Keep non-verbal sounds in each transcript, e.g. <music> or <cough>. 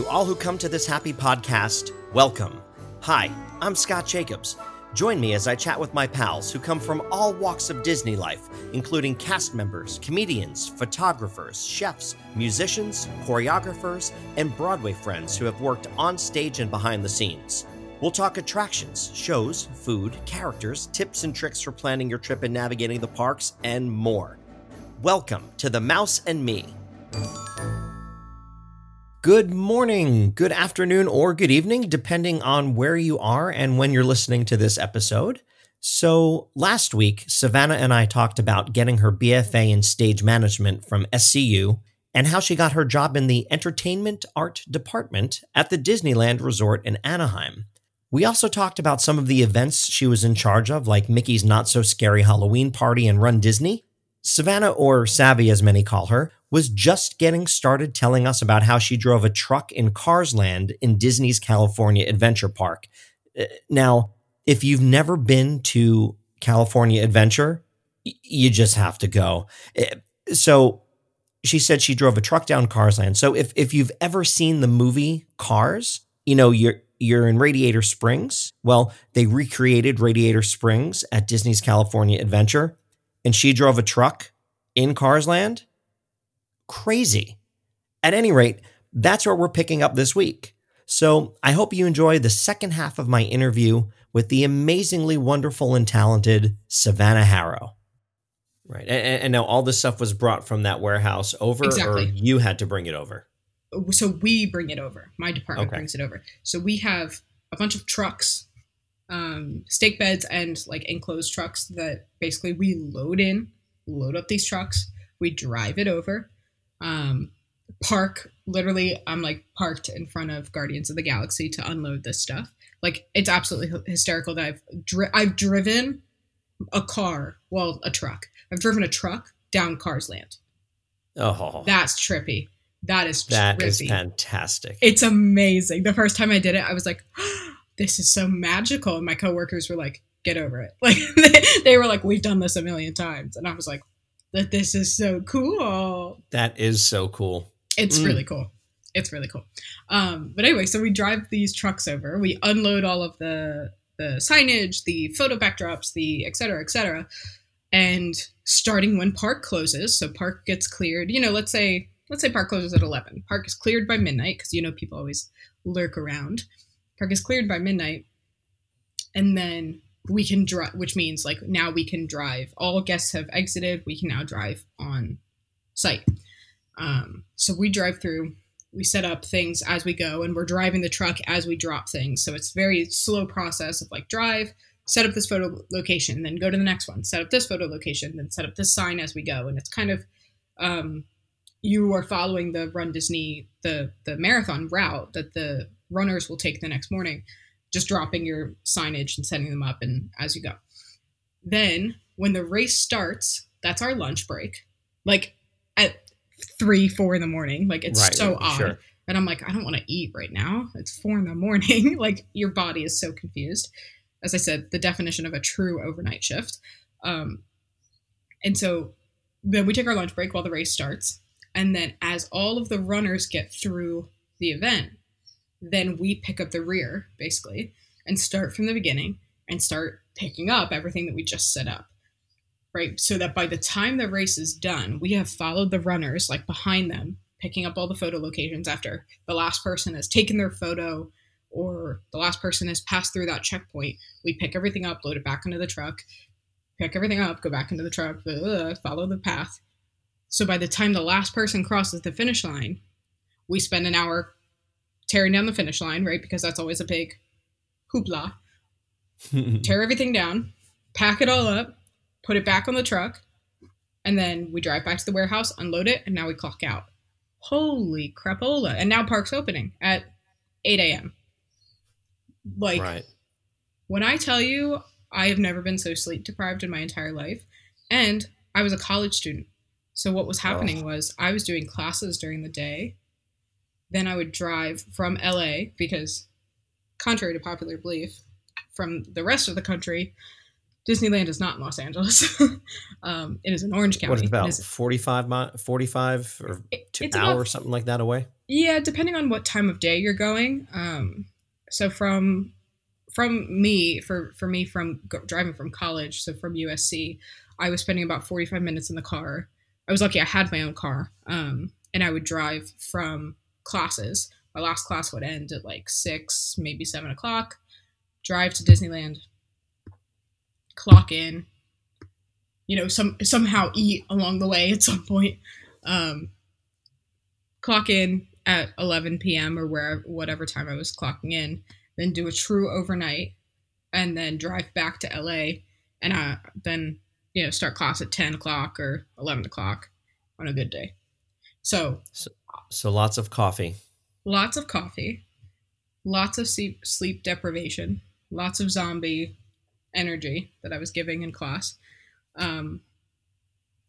To all who come to this happy podcast, welcome. Hi, I'm Scott Jacobs. Join me as I chat with my pals who come from all walks of Disney life, including cast members, comedians, photographers, chefs, musicians, choreographers, and Broadway friends who have worked on stage and behind the scenes. We'll talk attractions, shows, food, characters, tips and tricks for planning your trip and navigating the parks, and more. Welcome to The Mouse and Me. Good morning, good afternoon, or good evening, depending on where you are and when you're listening to this episode. So, last week, Savannah and I talked about getting her BFA in stage management from SCU and how she got her job in the entertainment art department at the Disneyland Resort in Anaheim. We also talked about some of the events she was in charge of, like Mickey's Not So Scary Halloween Party and Run Disney. Savannah, or Savvy as many call her, was just getting started telling us about how she drove a truck in Cars Land in Disney's California Adventure Park. Uh, now, if you've never been to California Adventure, you just have to go. Uh, so she said she drove a truck down Cars Land. So if if you've ever seen the movie Cars, you know you're you're in Radiator Springs. Well, they recreated Radiator Springs at Disney's California Adventure, and she drove a truck in Cars Land crazy. At any rate, that's what we're picking up this week. So I hope you enjoy the second half of my interview with the amazingly wonderful and talented Savannah Harrow. Right. And, and now all this stuff was brought from that warehouse over, exactly. or you had to bring it over? So we bring it over. My department okay. brings it over. So we have a bunch of trucks, um, stake beds, and like enclosed trucks that basically we load in, load up these trucks, we drive it over, um, park literally i'm like parked in front of guardians of the galaxy to unload this stuff. Like it's absolutely hysterical that i've dri- i've driven a car well a truck. I've driven a truck down cars land. Oh. That's trippy. That is that trippy. is fantastic. It's amazing. The first time i did it i was like oh, <gasps> this is so magical. And my coworkers were like get over it. <laughs> Like they, they were like we've done this a million times. And i was like that this is so cool. That is so cool. It's mm. really cool. It's really cool. Um, but anyway, so we drive these trucks over. We unload all of the the signage, the photo backdrops, the et cetera, et cetera. And starting when park closes, so park gets cleared. You know, let's say let's say park closes at eleven. Park is cleared by midnight because you know people always lurk around. Park is cleared by midnight, and then we can drive, which means like now we can drive. All guests have exited. We can now drive on site. Um, so we drive through. We set up things as we go, and we're driving the truck as we drop things. So it's very slow process of like drive, set up this photo location, then go to the next one, set up this photo location, then set up this sign as we go. And it's kind of um, you are following the Run Disney the the marathon route that the runners will take the next morning just dropping your signage and setting them up and as you go. Then when the race starts, that's our lunch break. Like at three, four in the morning. Like it's right, so odd. Sure. And I'm like, I don't want to eat right now. It's four in the morning. <laughs> like your body is so confused. As I said, the definition of a true overnight shift. Um, and so then we take our lunch break while the race starts. And then as all of the runners get through the event, then we pick up the rear basically and start from the beginning and start picking up everything that we just set up right so that by the time the race is done we have followed the runners like behind them picking up all the photo locations after the last person has taken their photo or the last person has passed through that checkpoint we pick everything up load it back into the truck pick everything up go back into the truck follow the path so by the time the last person crosses the finish line we spend an hour tearing down the finish line, right? Because that's always a big hoopla. <laughs> Tear everything down, pack it all up, put it back on the truck, and then we drive back to the warehouse, unload it, and now we clock out. Holy crapola. And now park's opening at 8 a.m. Like, right. when I tell you I have never been so sleep deprived in my entire life, and I was a college student. So what was happening oh. was I was doing classes during the day then I would drive from LA because, contrary to popular belief, from the rest of the country, Disneyland is not in Los Angeles. <laughs> um, it is in Orange County. What is it about It is- 45 mi- 45 or it- two about something like that away? Yeah, depending on what time of day you're going. Um, so from from me for for me from go, driving from college, so from USC, I was spending about 45 minutes in the car. I was lucky I had my own car, um, and I would drive from classes. My last class would end at like six, maybe seven o'clock. Drive to Disneyland, clock in. You know, some somehow eat along the way at some point. Um, clock in at 11 p.m. or wherever whatever time I was clocking in, then do a true overnight, and then drive back to LA, and uh, then you know start class at 10 o'clock or 11 o'clock on a good day. So So lots of coffee. lots of coffee, lots of sleep, sleep deprivation, lots of zombie energy that I was giving in class. Um,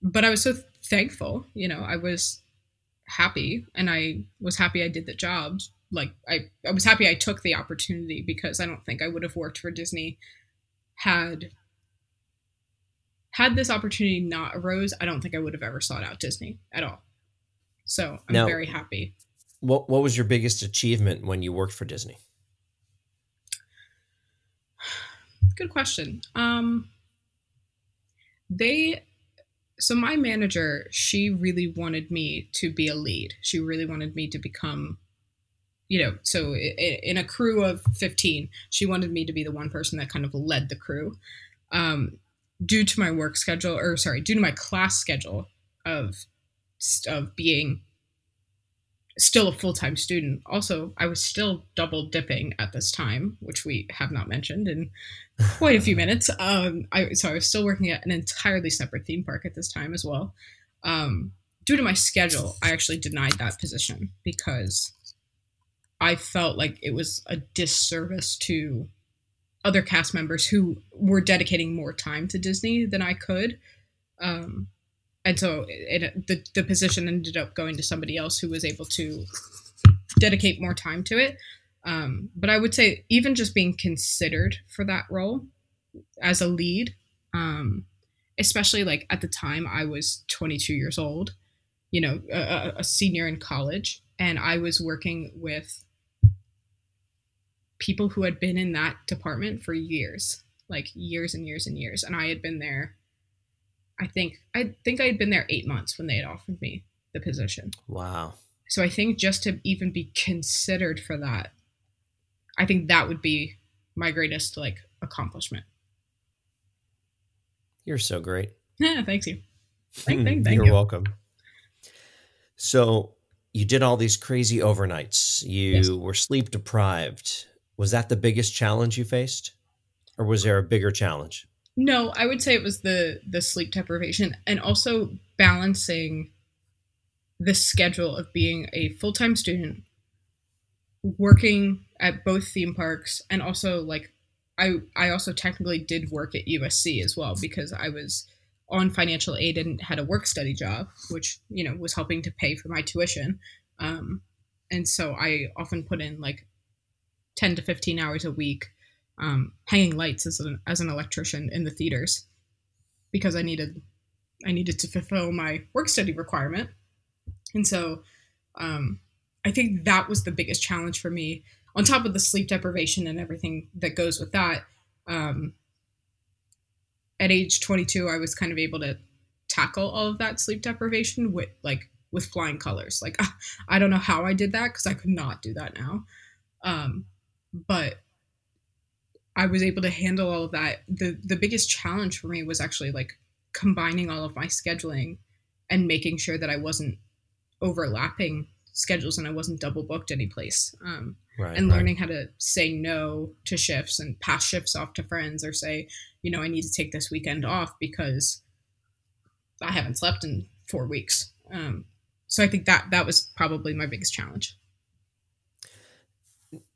but I was so thankful, you know, I was happy and I was happy I did the job. Like I, I was happy I took the opportunity because I don't think I would have worked for Disney had had this opportunity not arose. I don't think I would have ever sought out Disney at all. So I'm Now- very happy. What what was your biggest achievement when you worked for Disney? Good question. Um, they, so my manager, she really wanted me to be a lead. She really wanted me to become, you know, so in a crew of 15, she wanted me to be the one person that kind of led the crew. Um, due to my work schedule, or sorry, due to my class schedule of, of being still a full-time student. Also, I was still double dipping at this time, which we have not mentioned in quite a few <laughs> minutes. Um, I so I was still working at an entirely separate theme park at this time as well. Um, due to my schedule, I actually denied that position because I felt like it was a disservice to other cast members who were dedicating more time to Disney than I could. Um, and so it, it, the, the position ended up going to somebody else who was able to dedicate more time to it. Um, but I would say even just being considered for that role as a lead, um, especially like at the time I was 22 years old, you know, a, a senior in college, and I was working with people who had been in that department for years, like years and years and years, and I had been there. I think I think I had been there eight months when they had offered me the position. Wow. So I think just to even be considered for that, I think that would be my greatest like accomplishment. You're so great. <laughs> Yeah, thanks you. Thank- thank- thank You're you. welcome. So you did all these crazy overnights. You Yes. were sleep deprived. Was that the biggest challenge you faced? Or was there a bigger challenge? No, I would say it was the the sleep deprivation and also balancing the schedule of being a full time student, working at both theme parks, and also like I I also technically did work at USC as well because I was on financial aid and had a work study job, which you know was helping to pay for my tuition. Um, and so I often put in like ten to fifteen hours a week um, hanging lights as an as an electrician in the theaters because I needed I needed to fulfill my work study requirement, and so um, I think that was the biggest challenge for me. On top of the sleep deprivation and everything that goes with that, um, at age 22, I was kind of able to tackle all of that sleep deprivation with like with flying colors. Like <laughs> I don't know how I did that because I could not do that now, um, but I was able to handle all of that. The the biggest challenge for me was actually like combining all of my scheduling and making sure that I wasn't overlapping schedules and I wasn't double booked any place. Um, Right. and right. learning how to say no to shifts and pass shifts off to friends or say, you know, I need to take this weekend off because I haven't slept in four weeks. Um, so I think that that was probably my biggest challenge.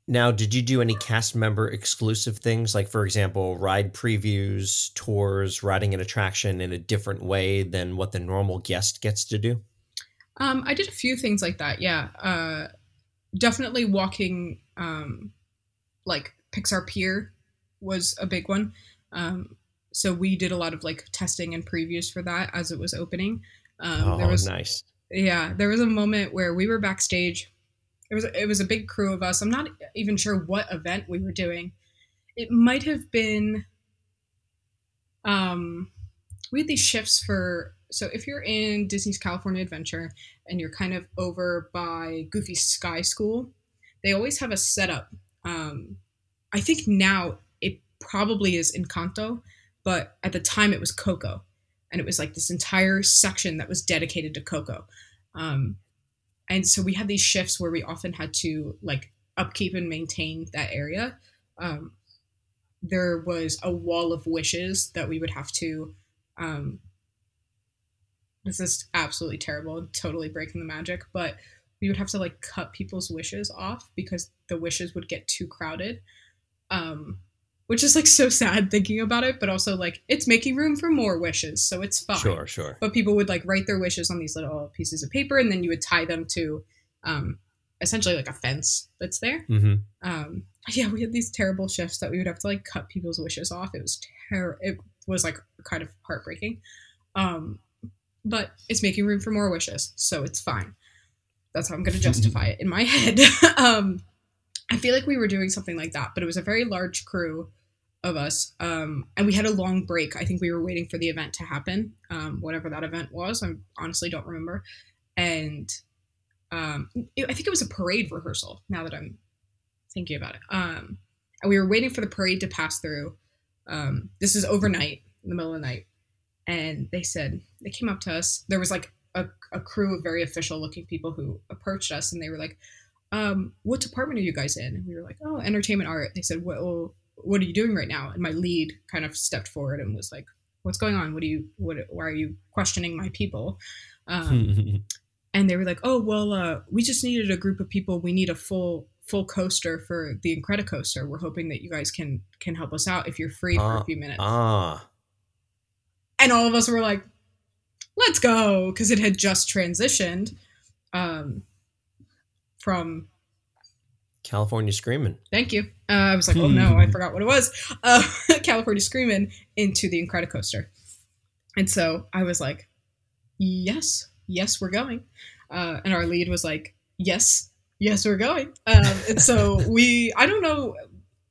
Now, did you do any cast member exclusive things, like, for example, ride previews, tours, riding an attraction in a different way than what the normal guest gets to do? Um, I did a few things like that. Yeah. Uh, definitely walking, um, like Pixar Pier was a big one. Um, so we did a lot of like testing and previews for that as it was opening. Um, oh, there was nice. yeah, there was a moment where we were backstage. It was it was a big crew of us. I'm not even sure what event we were doing. It might have been. Um, we had these shifts for so if you're in Disney's California Adventure and you're kind of over by Goofy Sky School, they always have a setup. Um, I think now it probably is Encanto, but at the time it was Coco, and it was like this entire section that was dedicated to Coco. Um, and so we had these shifts where we often had to like upkeep and maintain that area. Um, there was a wall of wishes that we would have to um, this is absolutely terrible, totally breaking the magic, but we would have to like cut people's wishes off because the wishes would get too crowded. Um, which is like so sad thinking about it, but also like it's making room for more wishes, so it's fine. Sure, sure. But people would like write their wishes on these little pieces of paper, and then you would tie them to um, essentially like a fence that's there. Mm-hmm. Um, yeah, we had these terrible shifts that we would have to like cut people's wishes off. It was terrible. It was like kind of heartbreaking. Um, but it's making room for more wishes, so it's fine. That's how I'm going <laughs> to justify it in my head. <laughs> um, I feel like we were doing something like that, but it was a very large crew of us, um, and we had a long break. I think we were waiting for the event to happen, um, whatever that event was. I honestly don't remember, and um, it, I think it was a parade rehearsal. Now that I'm thinking about it, um, and we were waiting for the parade to pass through. Um, this is overnight, in the middle of the night, and they said they came up to us. There was like a, a crew of very official looking people who approached us, and they were like, um, "What department are you guys in?" And we were like, "Oh, entertainment art." They said, "Well, what are you doing right now?" And my lead kind of stepped forward and was like, "What's going on? What do you? What? Why are you questioning my people?" Um, <laughs> and they were like, "Oh, well, uh, we just needed a group of people. We need a full." full coaster for the Incredicoaster. We're hoping that you guys can can help us out if you're free for Ah, a few minutes ah, and all of us were like let's go because it had just transitioned um, from California Screamin'. thank you. Uh, i was like oh no i forgot what it was. Uh, <laughs> california Screamin' into the incredicoaster. And so i was like yes yes we're going. Uh, and our lead was like yes yes we're going. Um, and so <laughs> we i don't know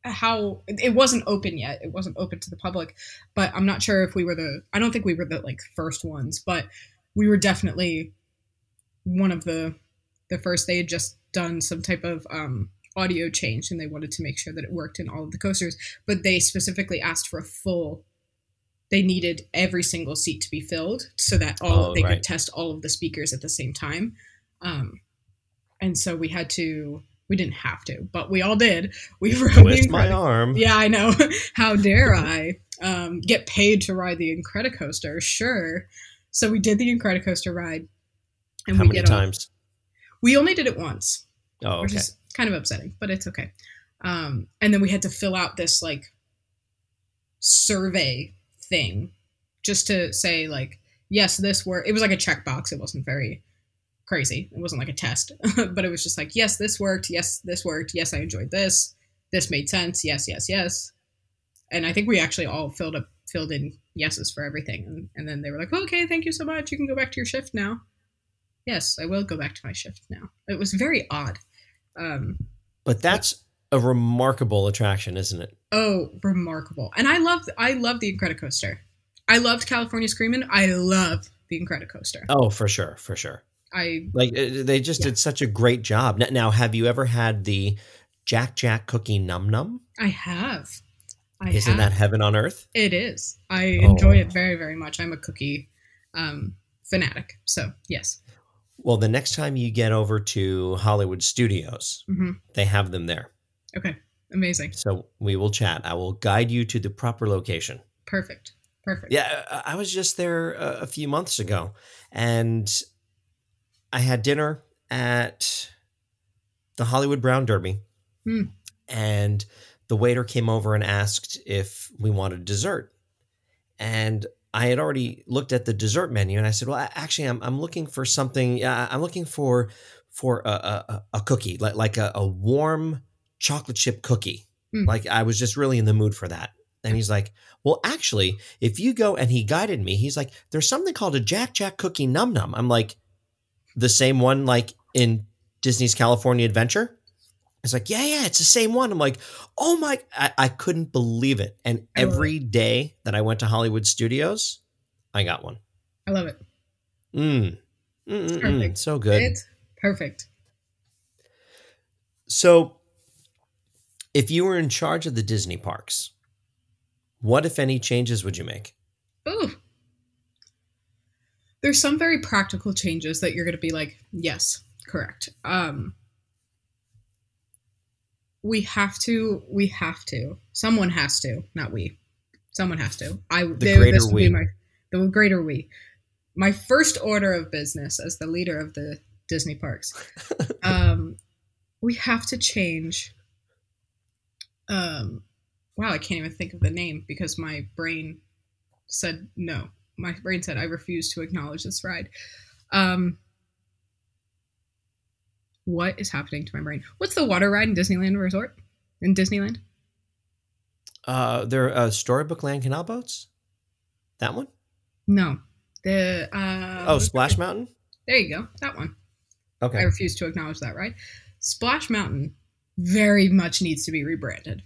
how it wasn't open yet. It wasn't open to the public but i'm not sure if we were the i don't think we were the like first ones but we were definitely one of the the first. They had just done some type of um audio change and they wanted to make sure that it worked in all of the coasters but they specifically asked for a full they needed every single seat to be filled so that all Oh, they right. could test all of the speakers at the same time um and so we had to we didn't have to but we all did <laughs> we rode Twist my arm. yeah i know <laughs> how dare <laughs> i um get paid to ride the incredicoaster sure so we did the incredicoaster ride and How we many times? we only did it once Oh, which is kind of upsetting, but it's okay. Um, and then we had to fill out this like survey thing just to say like, yes, this worked. It was like a checkbox. It wasn't very crazy. It wasn't like a test, <laughs> but it was just like, yes, this worked. Yes, this worked. Yes, I enjoyed this. This made sense. Yes, yes, yes. And I think we actually all filled up filled in yeses for everything. And, and then they were like, okay, thank you so much. You can go back to your shift now. Yes, I will go back to my shift now. It was very odd. Um, But that's a remarkable attraction, isn't it? oh, remarkable! And I love, I love the Incredicoaster. I loved California Screamin'. I love the Incredicoaster. Oh, for sure, for sure. I Like uh, they just Yeah. did such a great job. Now, have you ever had the Jack Jack cookie num num? I have. I Isn't have. that heaven on earth? It is. I Oh. enjoy it very, very much. I'm a cookie um, fanatic. So yes. Well, the next time you get over to Hollywood Studios, hmm they have them there. Okay. Amazing. So we will chat. I will guide you to the proper location. Perfect. Perfect. Yeah, I was just there a, a few months ago, and I had dinner at the Hollywood Brown Derby, Hmm. and the waiter came over and asked if we wanted dessert, and I had already looked at the dessert menu, and I said, "Well, actually, I'm I'm looking for something. Uh, I'm looking for for a a, a- cookie, like like a, a warm chocolate chip cookie. Hmm. Like I was just really in the mood for that." And he's like, well, actually, if you go and he guided me, he's like, there's something called a Jack Jack cookie num num. I'm like, the same one like in Disney's California Adventure? It's like, yeah, yeah, it's the same one. I'm like, oh my, I, I couldn't believe it. And I love every day that I went to Hollywood Studios, I got one. I love it. Mm. Mm, mm, mm. perfect. So good. It's perfect. So, if you were in charge of the Disney parks, what, if any, changes would you make? Ooh. There's some very practical changes that you're going to be like, yes, correct. Um, we have to. We have to. Someone has to. Not we. Someone has to. I. The greater this we. Be my, the greater we. My first order of business as the leader of the Disney parks. <laughs> um, we have to change. Um, wow, I can't even think of the name because my brain said no. My brain said I refuse to acknowledge this ride. Um, what is happening to my brain? What's the water ride in Disneyland Resort? In Disneyland? Uh, there uh, Storybook Land Canal boats? That one? No. The uh, Oh, Splash Mountain? There you go. That one. Okay. I refuse to acknowledge that ride. Splash Mountain very much needs to be rebranded.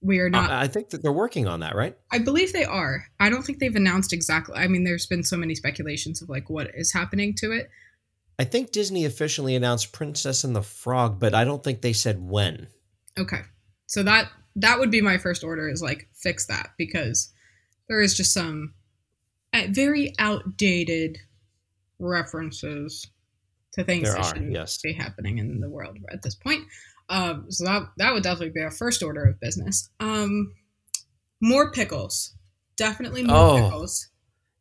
We are not. I, I think that they're working on that, right? I believe they are. I don't think they've announced exactly. I mean, there's been so many speculations of like what is happening to it. I think Disney officially announced Princess and the Frog, but I don't think they said when. Okay, so that that would be my first order is like fix that because there is just some uh, very outdated references to things There that are, shouldn't yes. be happening in the world at this point. Um, so that that would definitely be our first order of business. Um, more pickles, definitely more Oh. pickles.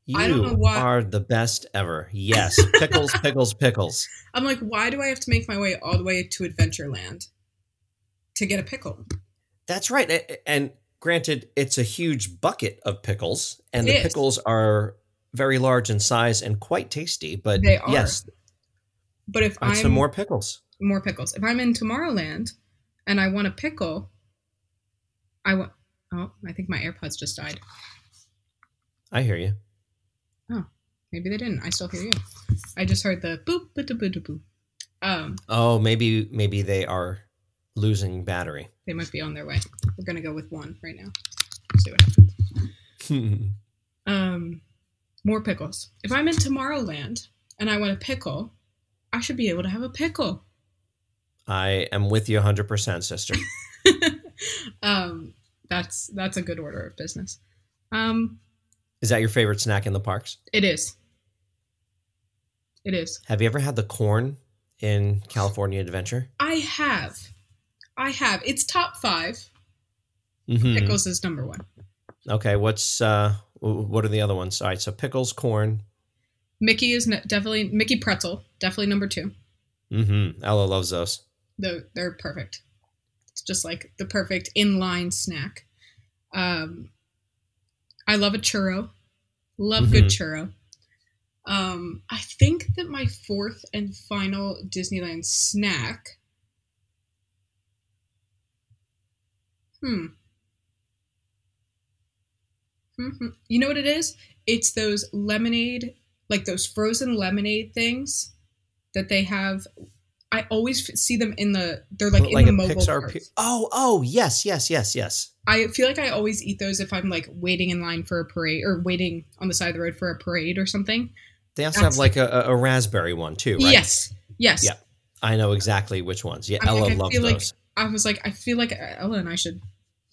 You I don't know why- are the best ever. Yes. Pickles, <laughs> pickles, pickles. I'm like, why do I have to make my way all the way to Adventureland to get a pickle? That's right. And granted, it's a huge bucket of pickles, and It the is. pickles are very large in size and quite tasty. But They are. yes, But if I'm some more pickles. more pickles. If I'm in Tomorrowland and I want a pickle, I want. Oh, I think my AirPods just died. I hear you. Maybe they didn't. I still hear you. I just heard the boop boop boop boop boop. Um, Oh, maybe maybe they are losing battery. they might be on their way. We're gonna go with one right now. See what happens. <laughs> Um, more pickles. If I'm in Tomorrowland and I want a pickle, I should be able to have a pickle. I am with you 100%, sister. <laughs> um, that's that's a good order of business. Um, Is that your favorite snack in the parks? it is. It is. Have you ever had the corn in California Adventure? I have. I have. It's top five. Mhm. Pickles is number one. Okay, what's uh what are the other ones? All right, so pickles, corn. Mickey is definitely Mickey pretzel. Definitely number two. Mm-hmm. Ella loves those. Though they're perfect. It's just like the perfect inline snack. Um, I love a churro. Love good churro. Um, I think that my fourth and final Disneyland snack. Hmm. hmm You know what it is? It's those lemonade, like those frozen lemonade things that they have. I always f- see them in the. They're like, in the mobile Pixar. Pi- oh, oh, yes, yes, yes, yes. I feel like I always eat those if I'm like waiting in line for a parade or waiting on the side of the road for a parade or something. They also That's have like a, a raspberry one too, right? Yes. Yes. Yeah. I know exactly which ones. Yeah, I'm Ella like, loves like- those. I was like, I feel like Ella and I should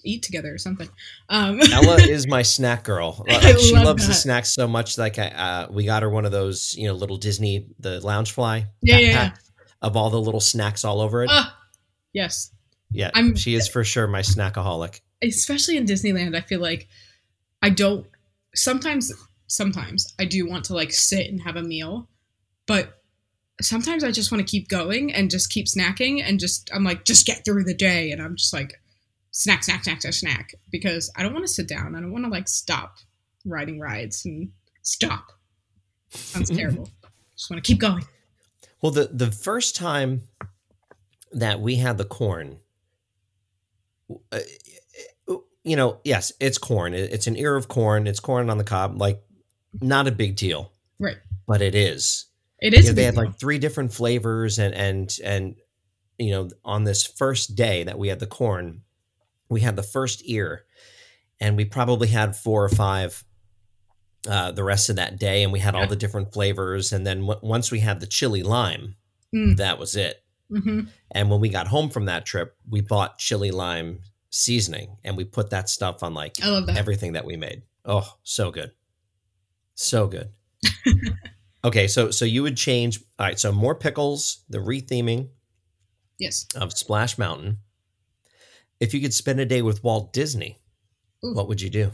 eat together or something. Um, <laughs> Ella <laughs> is my snack girl. I Like, she love loves the snacks so much. Like, I, uh, we got her one of those, you know, little Disney the Loungefly Yeah, yeah, yeah. of all the little snacks all over it. ah, yes. yeah, I'm- she is for sure my snackaholic. Especially in Disneyland, I feel like I don't. Sometimes, sometimes I do want to like sit and have a meal, but sometimes I just want to keep going and just keep snacking and just I'm like just get through the day and I'm just like snack snack snack snack snack because I don't want to sit down. I don't want to like stop riding rides and stop. Sounds <laughs> terrible. Just want to keep going. Well, the the first time that we had the corn, uh, you you know, yes, it's corn. It's an ear of corn. It's corn on the cob. Like, not a big deal, Right. but it is. It is. You know, they had deal. like three different flavors, and and and you know, on this first day that we had the corn, we had the first ear, and we probably had four or five uh, the rest of that day, and we had all the different flavors, and then w- once we had the chili lime, Mm. that was it. hmm And when we got home from that trip, we bought chili lime seasoning, and we put that stuff on like that. everything that we made. Oh, so good. So good. <laughs> okay, so so you would change all right, so more pickles, the retheming yes. of Splash Mountain. If you could spend a day with Walt Disney, Ooh. what would you do?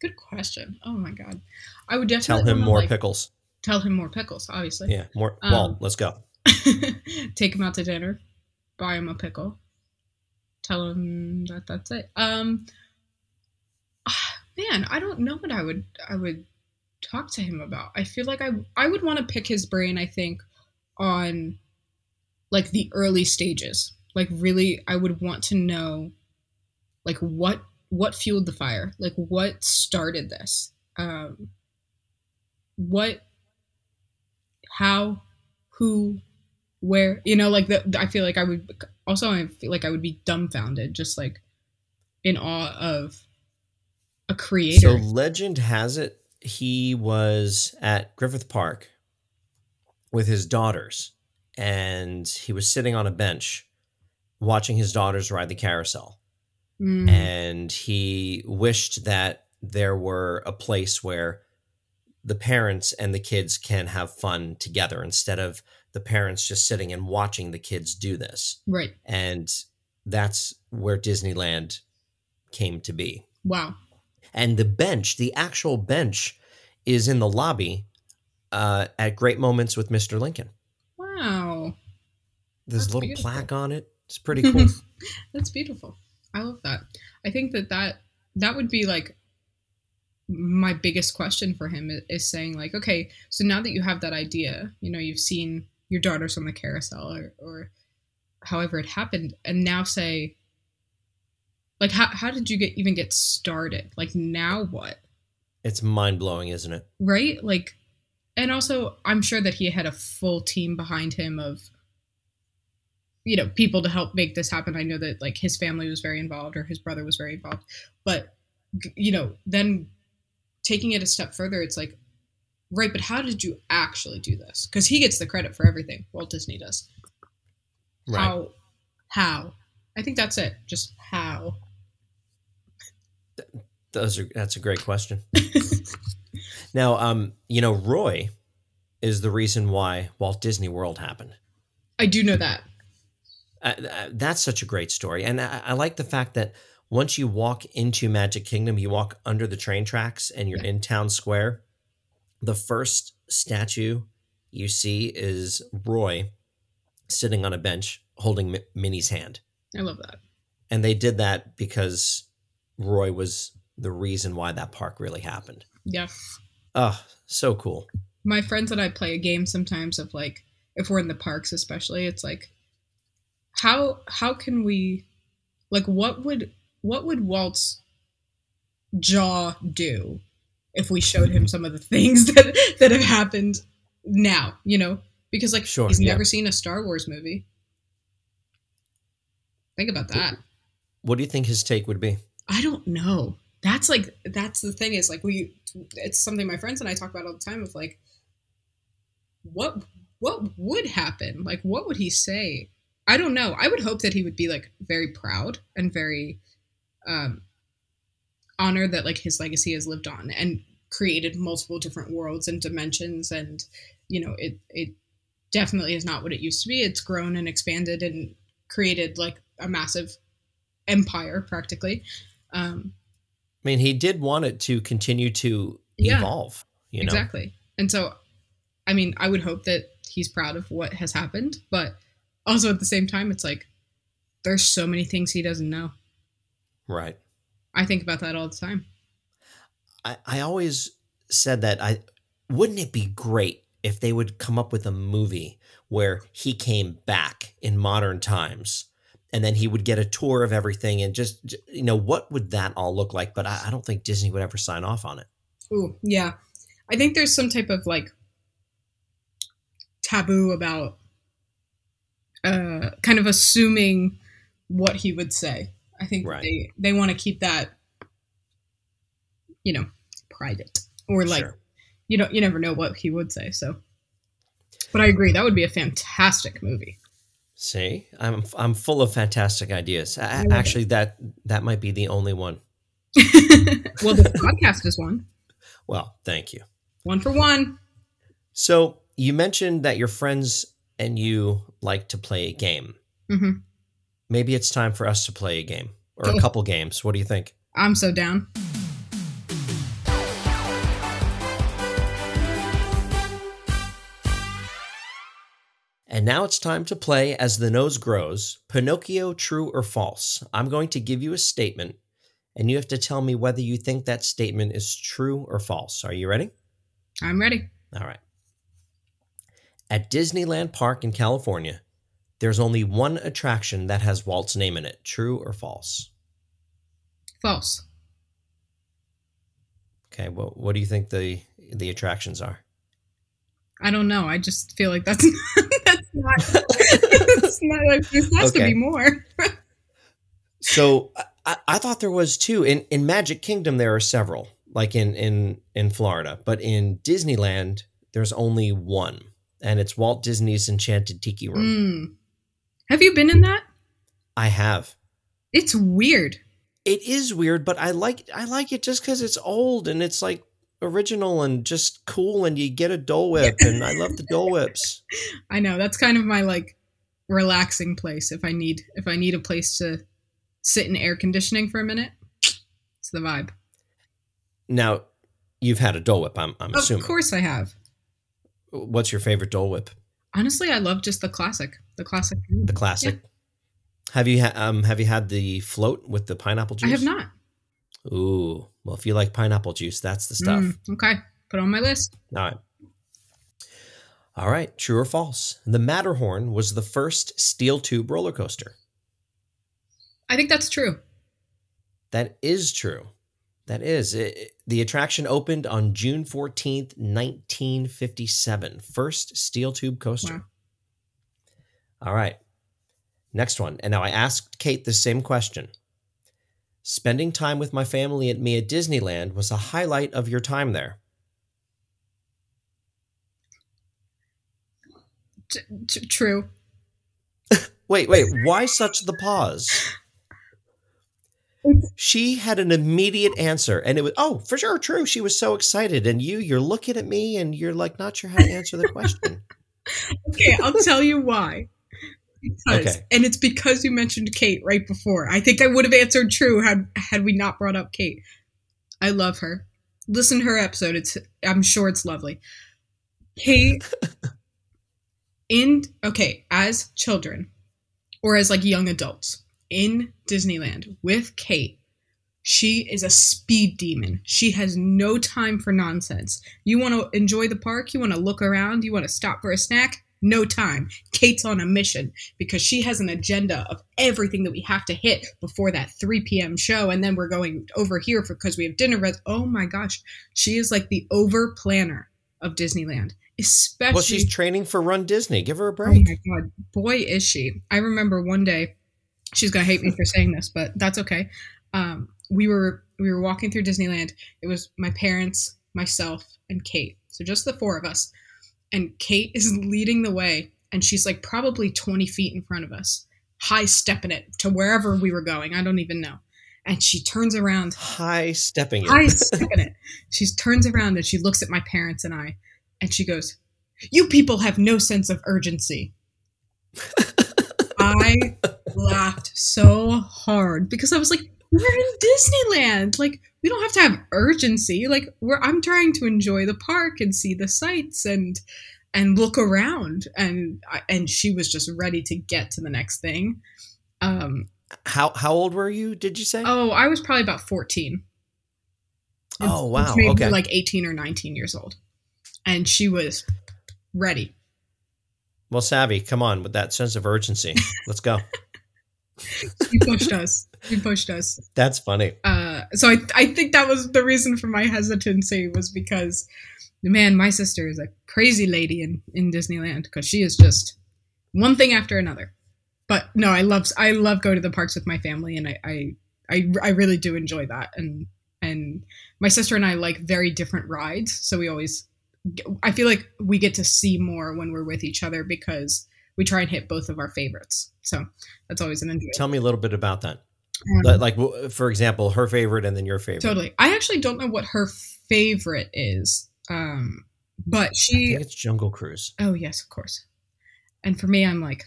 Good question. Oh my god. I would definitely Tell him more like, pickles. Tell him more pickles. Obviously. Yeah, more Um, Walt, let's go. <laughs> Take him out to dinner. Buy him a pickle. Tell him that that's it. Um. Man, I don't know what I would I would talk to him about. I feel like I I would want to pick his brain. I think on like the early stages. Like really, I would want to know like what what fueled the fire. Like what started this. Um. What. How. Who. Where. You know, like the. I feel like I would. Also, I feel like I would be dumbfounded, just like in awe of a creator. So legend has it he was at Griffith Park with his daughters and he was sitting on a bench watching his daughters ride the carousel. Mm, and he wished that there were a place where the parents and the kids can have fun together instead of the parents just sitting and watching the kids do this. right. And that's where Disneyland came to be. Wow. And the bench, the actual bench, is in the lobby uh, at Great Moments with Mr. Lincoln. Wow. There's That's a little beautiful. plaque on it. It's <laughs> pretty cool. That's beautiful. I love that. I think that that that would be like my biggest question for him is, is saying like, okay, so now that you have that idea, you know, you've seen your daughters on the carousel or, or however it happened, and now say, like, how how did you get even get started? Like, now what? it's mind blowing, isn't it? right? Like, and also, I'm sure that he had a full team behind him of, you know, people to help make this happen. I know that like his family was very involved or his brother was very involved, but you know, then taking it a step further, it's like, right, but how did you actually do this? Because he gets the credit for everything. Walt Disney does. Right. How? How? I think that's it. Just how. Those are that's a great question. <laughs> now, um, you know, Roy is the reason why Walt Disney World happened. I do know that. Uh, uh, that's such a great story, and I, I like the fact that once you walk into Magic Kingdom, you walk under the train tracks, and you're Yeah. in town square. The first statue you see is Roy sitting on a bench holding Mi- Minnie's hand, I love that. and they did that because Roy was the reason why that park really happened. Yeah. Oh, so cool. my friends and I play a game sometimes of like if we're in the parks especially it's like how how can we like what would what would Walt's jaw do if we showed him some of the <laughs> things that that have happened now you know because like Sure, he's yeah. never seen a Star Wars movie think about that What do you think his take would be? I don't know. That's like that's the thing is like we it's something my friends and I talk about all the time of like what what would happen? Like what would he say? I don't know. I would hope that he would be like very proud and very um honored that like his legacy has lived on and created multiple different worlds and dimensions and you know it it definitely is not what it used to be. It's grown and expanded and created like a massive empire practically. Um, I mean, he did want it to continue to Yeah. evolve. You know, exactly. And so, I mean, I would hope that he's proud of what has happened, but also at the same time, it's like there's so many things he doesn't know. right? I think about that all the time. I, I always said that I wouldn't it be great if they would come up with a movie where he came back in modern times and then he would get a tour of everything and just you know what would that all look like but I, I don't think disney would ever sign off on it Ooh, yeah. I think there's some type of like taboo about uh kind of assuming what he would say. I think Right. they they want to keep that you know, private or like Sure. you know you never know what he would say, so but I agree that would be a fantastic movie. See? I'm i'm full of fantastic ideas. It. actually that that might be the only one. <laughs> Well, the podcast is one. well thank you. One for one. so you mentioned that your friends and you like to play a game. Hmm maybe it's time for us to play a game or a couple games. What do you think? I'm so down. And now it's time to play As the Nose Grows Pinocchio True or False. I'm going to give you a statement, and you have to tell me whether you think that statement is true or false. Are you ready? I'm ready. All right. At Disneyland Park in California, there's only one attraction that has Walt's name in it. True or false? False. Okay, well, what do you think the the attractions are? I don't know. I just feel like that's <laughs> that's not. that's not <laughs> like, there has to be more. <laughs> So I, I thought there was two. In in Magic Kingdom there are several, like in in in Florida, but in Disneyland there's only one, and it's Walt Disney's Enchanted Tiki Room. Mm. Have you been in that? I have. It's weird. It is weird, but I like I like it just because it's old and it's like original and just cool, and you get a Dole Whip, and I love the Dole Whips. <laughs> I know that's kind of my like relaxing place. If I need if I need a place to sit in air conditioning for a minute, it's the vibe. Now, you've had a Dole Whip, I'm I'm Of assuming. Of course, I have. What's your favorite Dole Whip? Honestly, I love just the classic, the classic. The classic. Have you ha- um have you had the float with the pineapple juice? I have not. Ooh, well, if you like pineapple juice, that's the stuff. Mm, okay, put it on my list. All right. All right, true or false? The Matterhorn was the first steel tube roller coaster. I think that's true. That is true. That is. It- the attraction opened on June 14th, 1957. First steel tube coaster. Wow. All right. Next one. And now I asked Kate the same question. Spending time with my family at me at Disneyland was a highlight of your time there. T- t- true. Wait, wait, why such the pause? She had an immediate answer, and it was, oh, for sure, true. She was so excited. And you, you're looking at me and you're like, not sure how to answer the question. <laughs> Okay, I'll tell you why. Because, Okay. and it's because you mentioned Kate right before. I think I would have answered true had had we not brought up Kate. I love her. Listen to her episode. It's I'm sure it's lovely. Kate <laughs> in okay, as children or as like young adults in Disneyland with Kate, she is a speed demon. She has no time for nonsense. You want to enjoy the park, you want to look around, you want to stop for a snack, no time. Kate's on a mission because she has an agenda of everything that we have to hit before that 3 p.m. show. And then we're going over here because we have dinner. res- Oh my gosh. She is like the over planner of Disneyland, especially. Well, she's training for Run Disney. Give her a Oh break. my god, boy is she! I remember one day, she's gonna hate me for saying this, but that's okay. Um, we were we were walking through Disneyland. It was my parents, myself, and Kate. So just the four of us. And Kate is leading the way, and she's like probably twenty feet in front of us, high stepping it to wherever we were going. I don't even know. And she turns around High stepping it. I <laughs> second it. She turns around and she looks at my parents and I, and she goes, "You people have no sense of urgency." <laughs> I laughed so hard because I was like, "We're in Disneyland. Like, we don't have to have urgency. Like, we're I'm trying to enjoy the park and see the sights and and look around." And and she was just ready to get to the next thing. Um, How how old were you? Did you say? oh, I was probably about fourteen. Oh, wow, okay. like 18 or 19 years old. And she was ready. Well, Savvy, come on with that sense of urgency. <laughs> Let's go. she pushed us. She pushed us. That's funny. Uh, so I, I think that was the reason for my hesitancy was because, man, my sister is a crazy lady in, in Disneyland because she is just one thing after another. But no, I love I love going to the parks with my family, and I I, I, I really do enjoy that. And and my sister and I like very different rides, so we always I feel like we get to see more when we're with each other because we try and hit both of our favorites. So that's always an enjoyment. Tell me a little bit about that. Um, like, for example, her favorite and then your favorite. Totally. I actually don't know what her favorite is, um, but she. it's Jungle Cruise. Oh yes, of course. And for me, I'm like,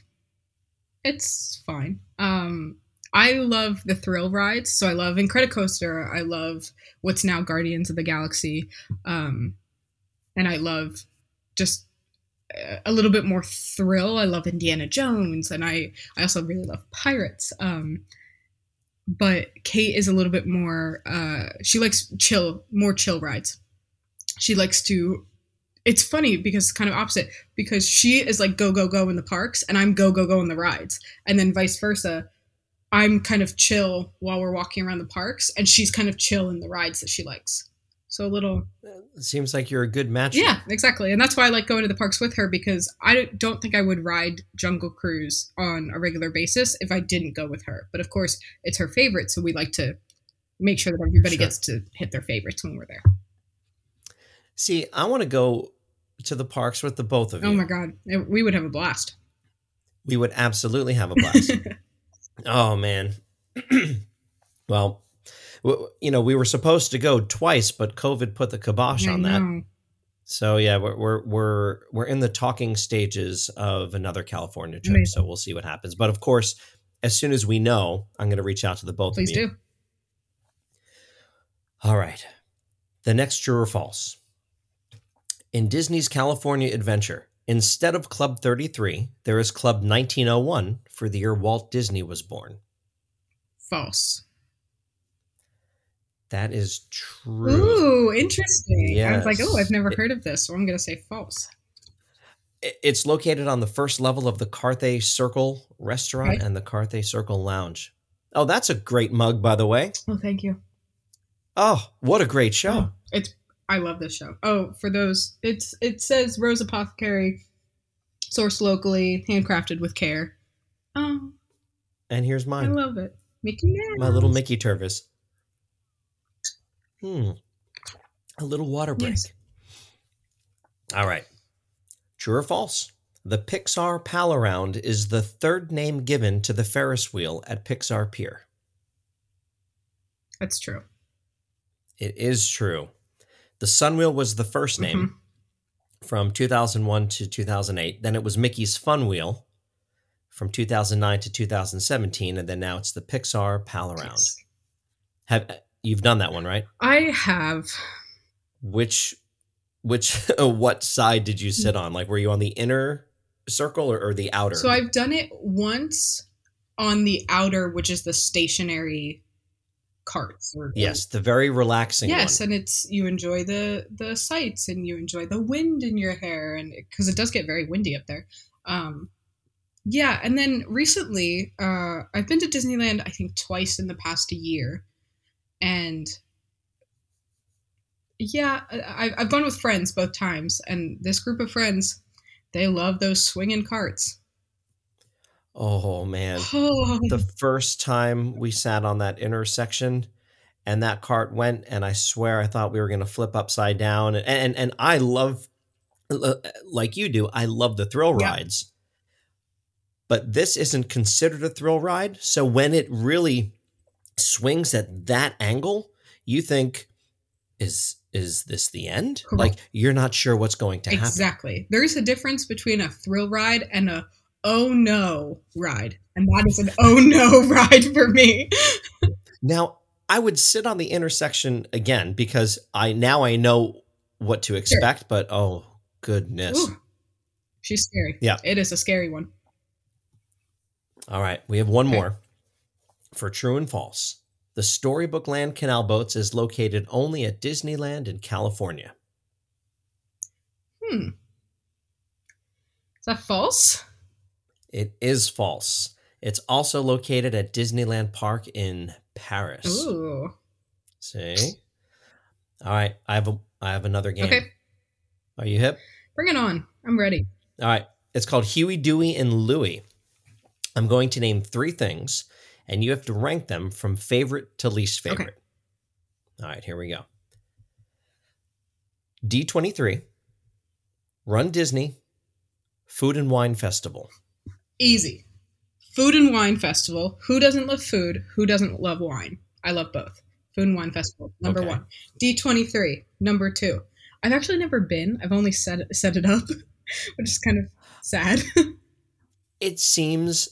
it's fine. Um, I love the thrill rides, so I love Incredicoaster. I love what's now Guardians of the Galaxy, um, and I love just a little bit more thrill. I love Indiana Jones, and I I also really love pirates. Um, but Kate is a little bit more. Uh, she likes chill, more chill rides. She likes to. It's funny because it's kind of opposite because she is like go go go in the parks, and I'm go go go in the rides, and then vice versa. I'm kind of chill while we're walking around the parks, and she's kind of chill in the rides that she likes. So a little. It seems like you're a good match. Yeah, exactly, and that's why I like going to the parks with her because I don't think I would ride Jungle Cruise on a regular basis if I didn't go with her. But of course, it's her favorite, so we like to make sure that everybody sure. gets to hit their favorites when we're there. See, I want to go to the parks with the both of oh you. Oh my god, we would have a blast. We would absolutely have a blast. <laughs> oh man. <clears throat> well, you know, we were supposed to go twice, but COVID put the kibosh on that. Mm-hmm. So yeah, we're, we're we're we're in the talking stages of another California trip. Amazing. So we'll see what happens. But of course, as soon as we know, I'm going to reach out to the both Please of you. Please do. All right. The next true or false. In Disney's California Adventure, instead of Club 33, there is Club 1901 for the year Walt Disney was born. False. That is true. Ooh, interesting. Yes. I was like, oh, I've never heard of this, so I'm going to say false. It's located on the first level of the Carthay Circle restaurant right. and the Carthay Circle lounge. Oh, that's a great mug, by the way. Oh, thank you. Oh, what a great show! Oh, it's I love this show. Oh, for those, it's it says Rose Apothecary, sourced locally, handcrafted with care. Oh, and here's mine. I love it, Mickey Mouse. My little Mickey Tervis. Hmm. A little water break. Yes. All right. True or false? The Pixar Pal Around is the third name given to the Ferris wheel at Pixar Pier. That's true. It is true. The Sun Wheel was the first name mm-hmm. from 2001 to 2008. Then it was Mickey's Fun Wheel from 2009 to 2017, and then now it's the Pixar Pal Around. Yes. Have You've done that one, right? I have. Which, which, <laughs> what side did you sit on? Like, were you on the inner circle or, or the outer? So I've done it once on the outer, which is the stationary carts. Or, yes, the very relaxing. Yes, one. and it's you enjoy the the sights and you enjoy the wind in your hair, and because it does get very windy up there. Um, yeah, and then recently, uh, I've been to Disneyland. I think twice in the past year, and yeah, I, I've gone with friends both times, and this group of friends, they love those swinging carts. Oh man, oh. the first time we sat on that intersection, and that cart went, and I swear I thought we were going to flip upside down. And, and and I love, uh, like you do, I love the thrill yeah. rides. But this isn't considered a thrill ride. So when it really swings at that angle, you think is is this the end? Correct. Like you're not sure what's going to happen. Exactly. There is a difference between a thrill ride and a oh no ride. And that is an oh no <laughs> ride for me. now, I would sit on the intersection again because I now I know what to expect, sure. but oh goodness. Ooh, she's scary. Yeah. It is a scary one. All right. We have one okay. more for true and false. The Storybook Land Canal Boats is located only at Disneyland in California. Hmm. Is that false? It is false. It's also located at Disneyland Park in Paris. Ooh. See? All right, I have a I have another game. Okay. Are you hip? Bring it on. I'm ready. All right. It's called Huey, Dewey, and Louie. I'm going to name three things, and you have to rank them from favorite to least Okay. favorite. All right, here we go. D23, Run Disney, Food and Wine Festival. Easy. Food and Wine Festival. Who doesn't love food? Who doesn't love wine? I love both. Food and Wine Festival, number Okay. one. D23, number two. I've actually never been. I've only set, set it up, <laughs> which is kind of sad. <laughs> It seems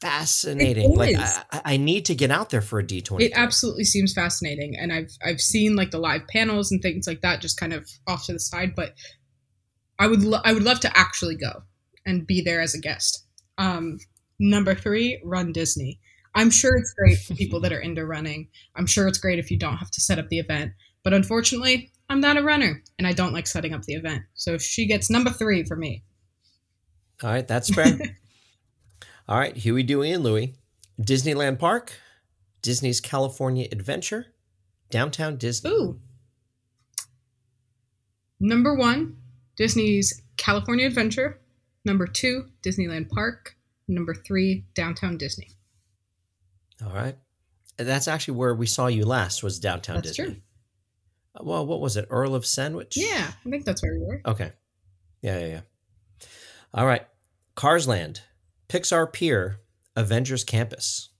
fascinating. Like. I, I need to get out there for a D twenty. it absolutely seems fascinating. And I've, I've seen like the live panels and things like that just kind of off to the side, but I would, lo- I would love to actually go and be there as a guest. Um, number three, Run Disney. I'm sure it's great for people that are into running. I'm sure it's great if you don't have to set up the event. But unfortunately, I'm not a runner and I don't like setting up the event. So she gets number three for me. All right, that's fair. <laughs> All right, Huey, Dewey, and Louie. Disneyland Park, Disney's California Adventure, Downtown Disney. Ooh. Number one, Disney's California Adventure. Number two, Disneyland Park. Number three, Downtown Disney. All right. That's actually where we saw you last was Downtown That's Disney. true. Uh, Well, what was it? Earl of Sandwich? Yeah, I think that's where we were. Okay. Yeah, yeah, yeah. All right. Cars Land, Pixar Pier, Avengers Campus.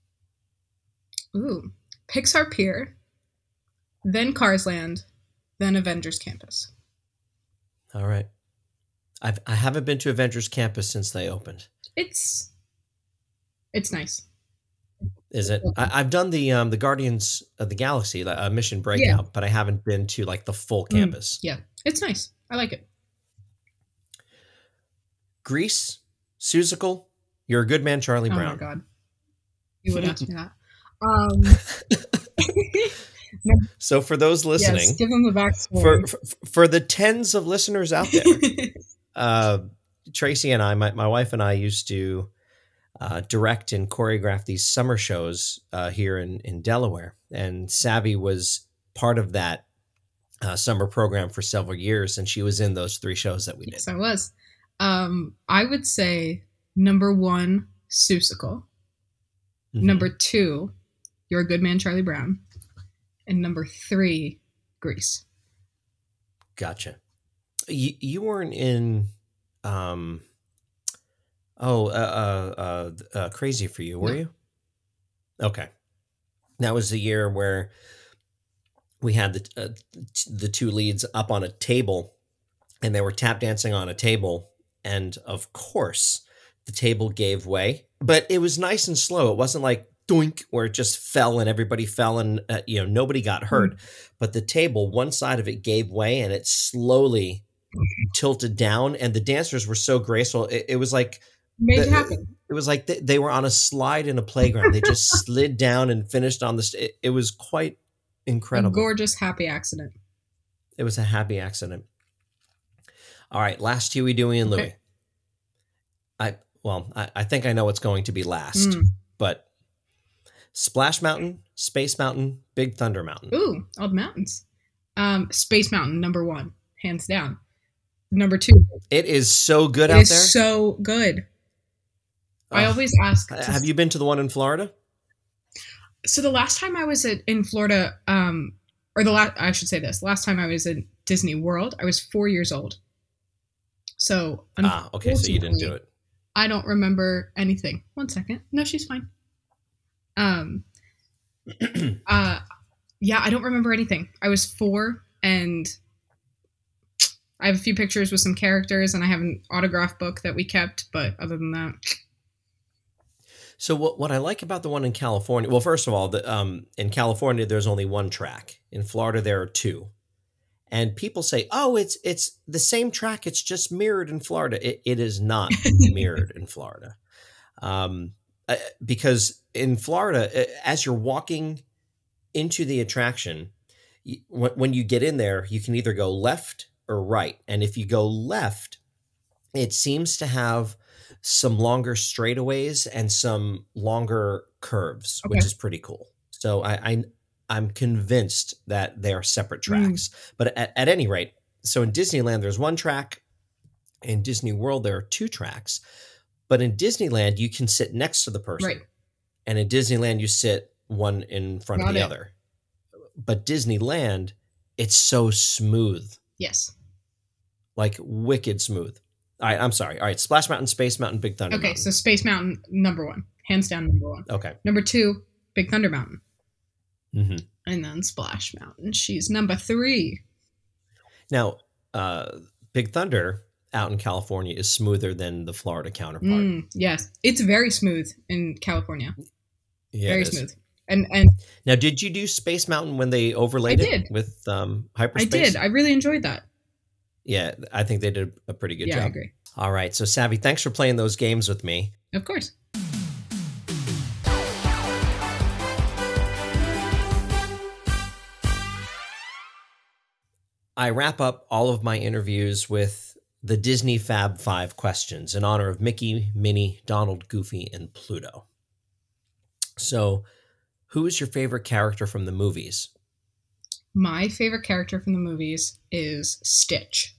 Ooh. Pixar Pier, then Cars Land, then Avengers Campus. All right. I've I haven't been to Avengers Campus since they opened. It's it's nice. Is it? I, I've done the um the Guardians of the Galaxy uh, Mission Breakout, but I haven't been to like the full Mm. campus. Yeah, it's nice. I like it. Grease, Seussical, You're a Good Man, Charlie Oh Brown. Oh my god. You would ask me that. <laughs> Um <laughs> So for those listening, yes, give them the for, backstory. for for the tens of listeners out there, <laughs> uh, Tracy and I, my, my wife and I, used to uh, direct and choreograph these summer shows uh, here in in Delaware, and Savvy was part of that uh, summer program for several years, and she was in those three shows that we did. yes, I was. Um, I would say number one, Seussical. Mhm. Number two, You're a Good Man, Charlie Brown. And number three, Grease. Gotcha. You, you weren't in, um, oh, uh, uh, uh, uh, Crazy for You, were No. you? Okay. That was the year where we had the uh, t- the two leads up on a table, and they were tap dancing on a table, and of course, the table gave way. But it was nice and slow. It wasn't like doink where it just fell and everybody fell and uh, you know nobody got hurt. But the table, one side of it gave way and it slowly tilted down, and the dancers were so graceful. It, it was like Made The- it happen. it was like they, they were on a slide in a playground. They just <laughs> slid down and finished on the. St- it, it was quite A incredible. gorgeous, happy accident. It was a happy accident. All right, last Huey, Dewey, and Louie. Okay. I well, I, I think I know what's going to be last, Mm. but Splash Mountain, Space Mountain, Big Thunder Mountain. Ooh, all the mountains. Um, Space Mountain, number one, hands down. Number two, It is so good it out is there. so good. I always ask. Have you been to the one in Florida? so the last time I was at, in Florida, um, or the last, I should say this, last time I was in Disney World, I was four years old. So Ah, okay, so you didn't do it. I don't remember anything. One second. No, she's fine. Um, <clears throat> uh, yeah, I don't remember anything. I was four, and I have a few pictures with some characters, and I have an autograph book that we kept. But other than that, So what what I like about the one in California, well, first of all, the, um, in California there's only one track. In Florida there are two, and people say, "Oh, it's it's the same track. It's just mirrored in Florida." It, it is not <laughs> mirrored in Florida, um, uh, because in Florida, uh, as you're walking into the attraction, when when you get in there, you can either go left or right, and if you go left, it seems to have some longer straightaways and some longer curves, Okay. which is pretty cool. So I, I I'm convinced that they are separate Mm. tracks. But at, at any rate, so in Disneyland there's one track. In Disney World there are two tracks. But in Disneyland you can sit next to the person. Right. And in Disneyland you sit one in front of the it. other. But Disneyland, it's so smooth Yes. like wicked smooth. All right, I'm sorry. All right, Splash Mountain, Space Mountain, Big Thunder. Okay, Mountain. so Space Mountain number one, hands down number one. okay. Number two, Big Thunder Mountain, hmm and then Splash Mountain. She's number three. Now, uh, Big Thunder out in California is smoother than the Florida counterpart. Mm, yes, it's very smooth in California. Yeah, very smooth. And and Now, did you do Space Mountain when they overlaid I it with um, hyperspace? I did. I really enjoyed that. yeah, I think they did a pretty good yeah, I job. agree. All right, so Savvy, thanks for playing those games with me. Of course. I wrap up all of my interviews with the Disney Fab Five questions in honor of Mickey, Minnie, Donald, Goofy, and Pluto. So, who is your favorite character from the movies? My favorite character from the movies is Stitch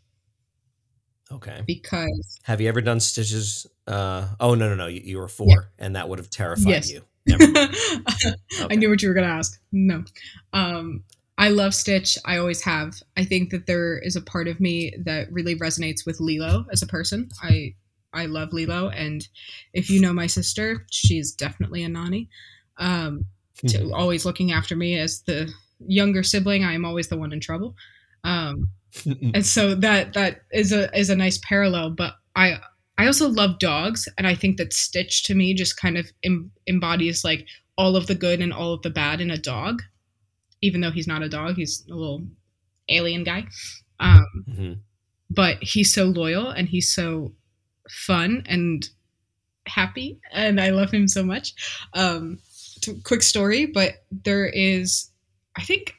Okay. because Have you ever done Stitches? Uh, oh, no, no, no. You, you were four, Yeah. and that would have terrified Yes. you. Never. <laughs> I Okay. knew what you were going to ask. No. Um, I love Stitch. I always have. I think that there is a part of me that really resonates with Lilo as a person. I I love Lilo, and if you know my sister, she's definitely a nanny. Um, to, always looking after me as the younger sibling. I am always the one in trouble. Um, and so that that is a is a nice parallel but i i also love dogs and i think that stitch to me just kind of em- embodies like all of the good and all of the bad in a dog even though he's not a dog he's a little alien guy. Um Mhm. but he's so loyal and he's so fun and happy and i love him so much. Um t- quick story but there is i think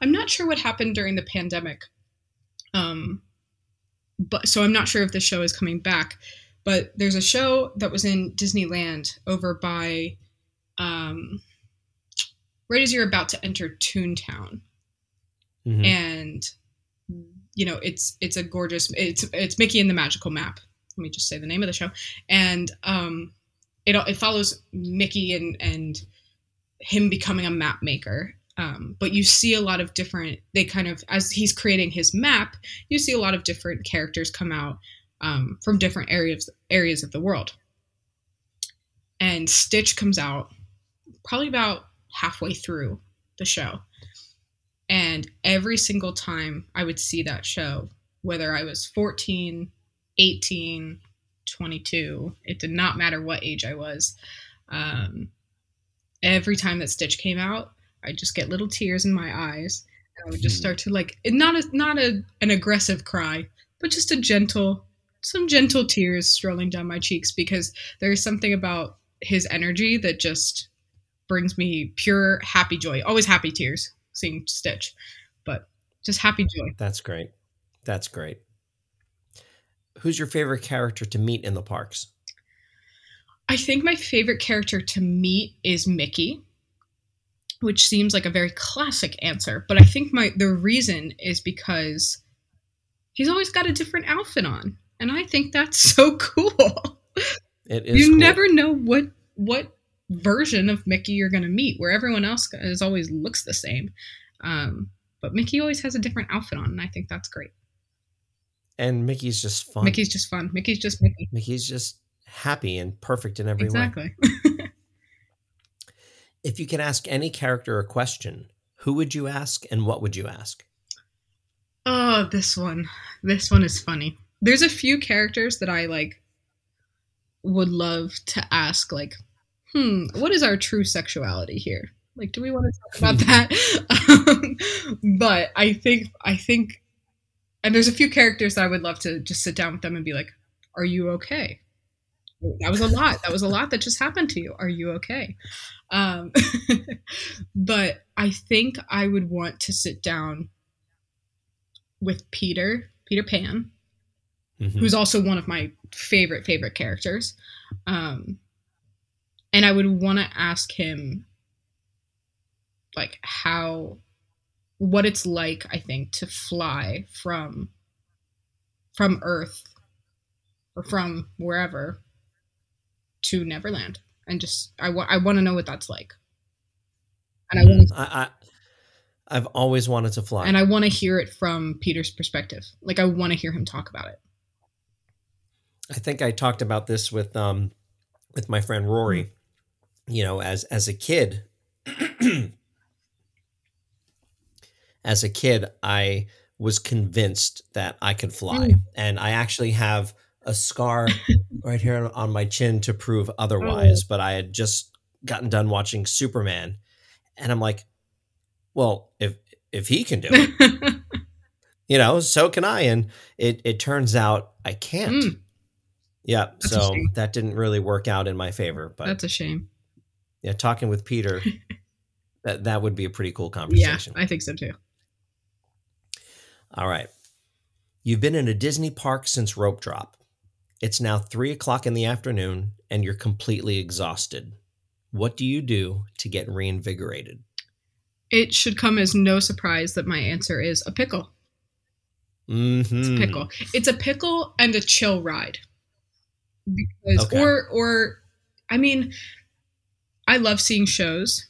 i'm not sure what happened during the pandemic. Um but so i'm not sure if the show is coming back but there's a show that was in disneyland over by um right as you're about to enter toontown Mhm. and you know it's it's a gorgeous it's it's Mickey and the Magical Map. Let me just say the name of the show, and um, it it follows Mickey and and him becoming a map maker. Um, but you see a lot of different. They kind of as he's creating his map, you see a lot of different characters come out um, from different areas areas of the world. And Stitch comes out probably about halfway through the show. And every single time I would see that show, whether I was 14, 18, 22, it did not matter what age I was. Um, every time that Stitch came out, I'd just get little tears in my eyes. And I would just Hmm. start to like, not a, not a, an aggressive cry, but just a gentle, some gentle tears strolling down my cheeks because there's something about his energy that just brings me pure happy joy. Always happy tears seeing Stitch, but just happy joy. That's great. That's great. Who's your favorite character to meet in the parks? I think my favorite character to meet is Mickey, which seems like a very classic answer, but I think my the reason is because he's always got a different outfit on, and I think that's <laughs> so cool. It is. you cool. never know what what version of Mickey you're going to meet, where everyone else is always looks the same. Um, but Mickey always has a different outfit on, and I think that's great. And Mickey's just fun. Mickey's just fun. Mickey's just Mickey. Mickey's just happy and perfect in every way. Exactly. <laughs> If you could ask any character a question, who would you ask and what would you ask? Oh, this one. This one is funny. There's a few characters that I like would love to ask like, "Hmm, what is our true sexuality here?" Like, do we want to talk <laughs> about that? um, but I think I think and there's a few characters that I would love to just sit down with them and be like, "Are you okay?" That was a lot. That was a lot that just happened to you. Are you okay? Um, <laughs> but I think I would want to sit down with Peter, Peter Pan, Mhm. who's also one of my favorite favorite characters. Um, and I would want to ask him like how what it's like I think to fly from from Earth or from wherever to Neverland and just I wa- I want to know what that's like. And I want I, I I've always wanted to fly. and I want to hear it from Peter's perspective. Like I want to hear him talk about it. I think I talked about this with um with my friend Rory. You know, as as a kid, <clears throat> as a kid, I was convinced that I could fly, Mm. and I actually have a scar <laughs> right here on my chin to prove otherwise. Oh. But I had just gotten done watching Superman, and I'm like, well, if if he can do it, <laughs> you know, so can I. And it it turns out I can't. Mm. Yeah, That's so that didn't really work out in my favor. But That's a shame. Yeah, talking with Peter, <laughs> that that would be a pretty cool conversation. Yeah. I think so too. All right, you've been in a Disney park since rope drop. It's now three o'clock in the afternoon, and you're completely exhausted. What do you do to get reinvigorated? It should come as no surprise that my answer is a pickle. It's Mm-hmm. a pickle. It's a pickle and a chill ride. Because Okay. or or I mean, I love seeing shows.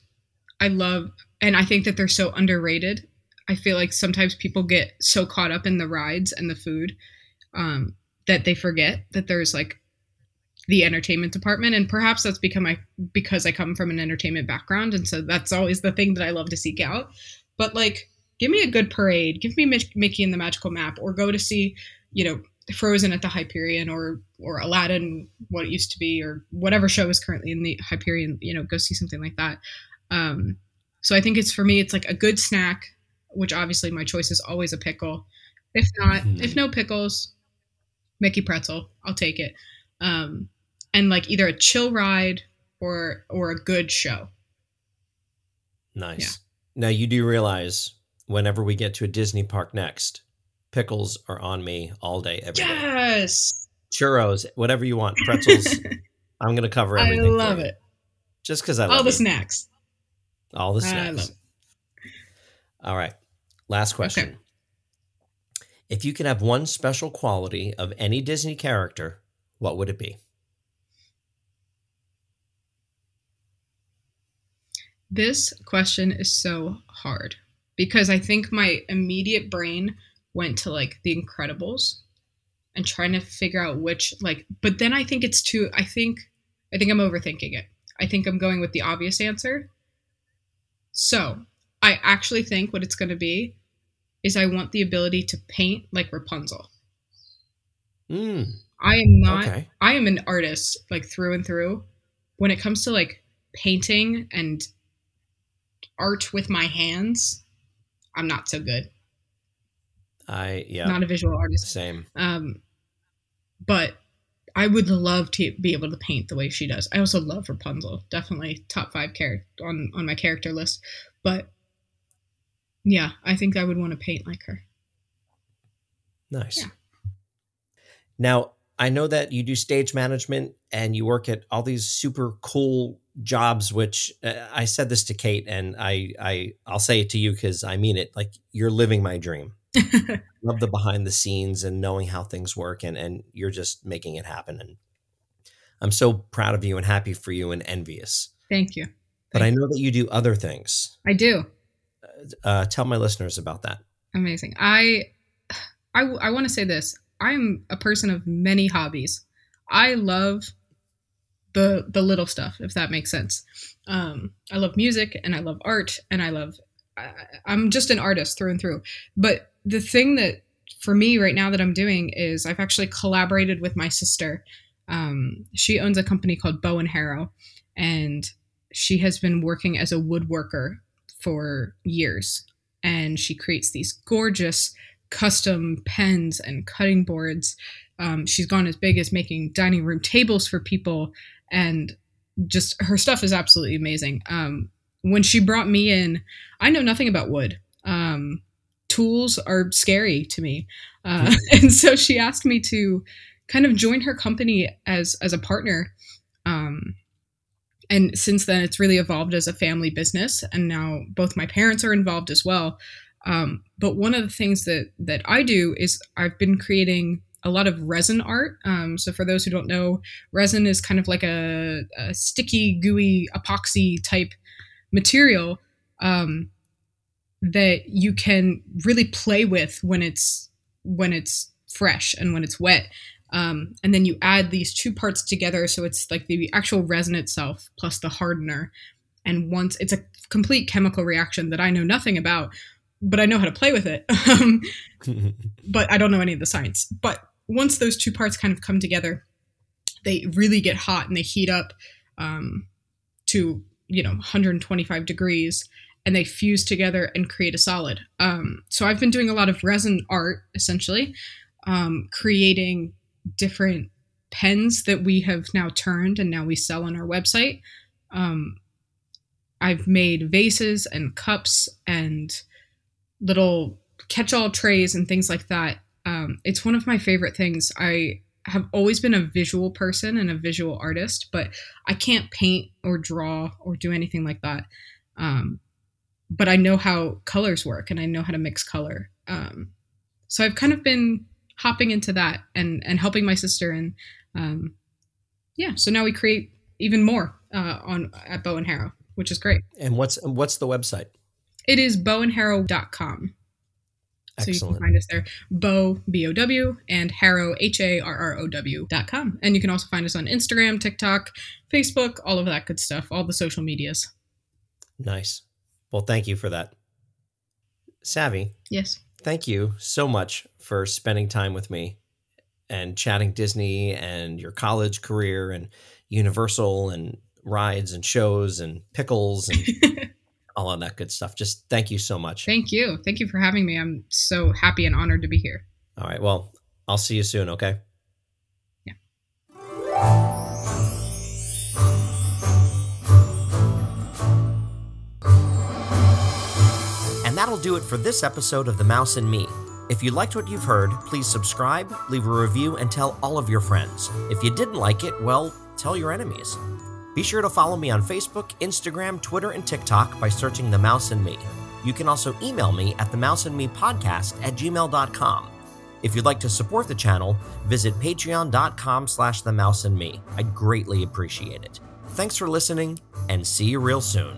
I love and I think that they're so underrated. I feel like sometimes people get so caught up in the rides and the food um, that they forget that there's like the entertainment department and perhaps that's become I because I come from an entertainment background and so that's always the thing that I love to seek out. But like give me a good parade, give me Mickey and the Magical Map or go to see, you know, Frozen at the Hyperion or or Aladdin what it used to be or whatever show is currently in the Hyperion, you know, go see something like that. Um so I think it's for me it's like a good snack, which obviously my choice is always a pickle. If not, Mhm. if no pickles, Mickey pretzel, I'll take it. Um and like either a chill ride or or a good show. Nice. Yeah. Now you do realize whenever we get to a Disney park next, pickles are on me all day, every day. Yes. Churros, whatever you want, pretzels. <laughs> I'm gonna cover I everything. for love it. Just because I love All the you. snacks. All the snacks. All right. Last question. If you could have one special quality of any Disney character, what would it be? This question is so hard because I think my immediate brain went to like The Incredibles and trying to figure out which like but then I think it's too I think I think I'm overthinking it. I think I'm going with the obvious answer. So, I actually think what it's going to be is I want the ability to paint like Rapunzel. Mm, I am not okay. I am an artist like through and through. When it comes to like painting and art with my hands, I'm not so good. I yeah. Not a visual artist. same. Um, but I would love to be able to paint the way she does. I also love Rapunzel. Definitely top five character on on my character list. But yeah, I think I would want to paint like her. Nice. Yeah. Now, I know that you do stage management and you work at all these super cool jobs which uh, I said this to Kate and I I I'll say it to you cuz I mean it like you're living my dream. <laughs> Love the behind the scenes and knowing how things work and and you're just making it happen and I'm so proud of you and happy for you and envious. Thank you. But I know that you do other things. I do. Uh, tell my listeners about that. Amazing. I I I want to say this. I'm a person of many hobbies. I love the the little stuff, if that makes sense. Um, I love music and I love art and I love. I, I'm just an artist through and through. But the thing that for me right now that I'm doing is I've actually collaborated with my sister. Um, she owns a company called Bow and Harrow, and she has been working as a woodworker for years. And she creates these gorgeous custom pens and cutting boards. Um, she's gone as big as making dining room tables for people, and just her stuff is absolutely amazing. Um, when she brought me in, I know nothing about wood. Um, tools are scary to me. Uh, <laughs> and so she asked me to kind of join her company as as a partner. Um, and since then, it's really evolved as a family business, and now both my parents are involved as well. Um, but one of the things that that I do is I've been creating a lot of resin art. Um, so for those who don't know, resin is kind of like a, a sticky, gooey, epoxy type material um, that you can really play with when it's when it's fresh and when it's wet. Um, and then you add these two parts together, so it's like the actual resin itself plus the hardener. And once it's a complete chemical reaction that I know nothing about, but I know how to play with it. <laughs> Um, <laughs> but I don't know any of the science. But once those two parts kind of come together, they really get hot and they heat up um, to you know 125 degrees and they fuse together and create a solid. Um, so I've been doing a lot of resin art, essentially, um, creating different pens that we have now turned and now we sell on our website. Um, I've made vases and cups and little catch-all trays and things like that um, it's one of my favorite things. I have always been a visual person and a visual artist, but I can't paint or draw or do anything like that. Um, but I know how colors work and I know how to mix color. Um, so I've kind of been hopping into that and and helping my sister and um, yeah. So now we create even more uh, on at Bow and Harrow, which is great. And what's what's the website? It is bowandharrow.com. So you can find us there, Bow, B O W, and Harrow, H A R R O W dot com. And you can also find us on Instagram, TikTok, Facebook, all of that good stuff, all the social medias. Nice. Well, thank you for that. Savvy. Yes. Thank you so much for spending time with me and chatting Disney and your college career and Universal and rides and shows and pickles and <laughs> all of that good stuff. Just thank you so much. Thank you. Thank you for having me. I'm so happy and honored to be here. All right. Well, I'll see you soon, okay? Do it for this episode of The Mouse and Me. If you liked what you've heard, please subscribe, leave a review, and tell all of your friends. If you didn't like it, well, tell your enemies. Be sure to follow me on Facebook, Instagram, Twitter, and TikTok by searching The Mouse and Me. You can also email me at themouseandmepodcast at gmail.com. If you'd like to support the channel, visit patreon.com slash themouseandme. I'd greatly appreciate it. Thanks for listening, and see you real soon.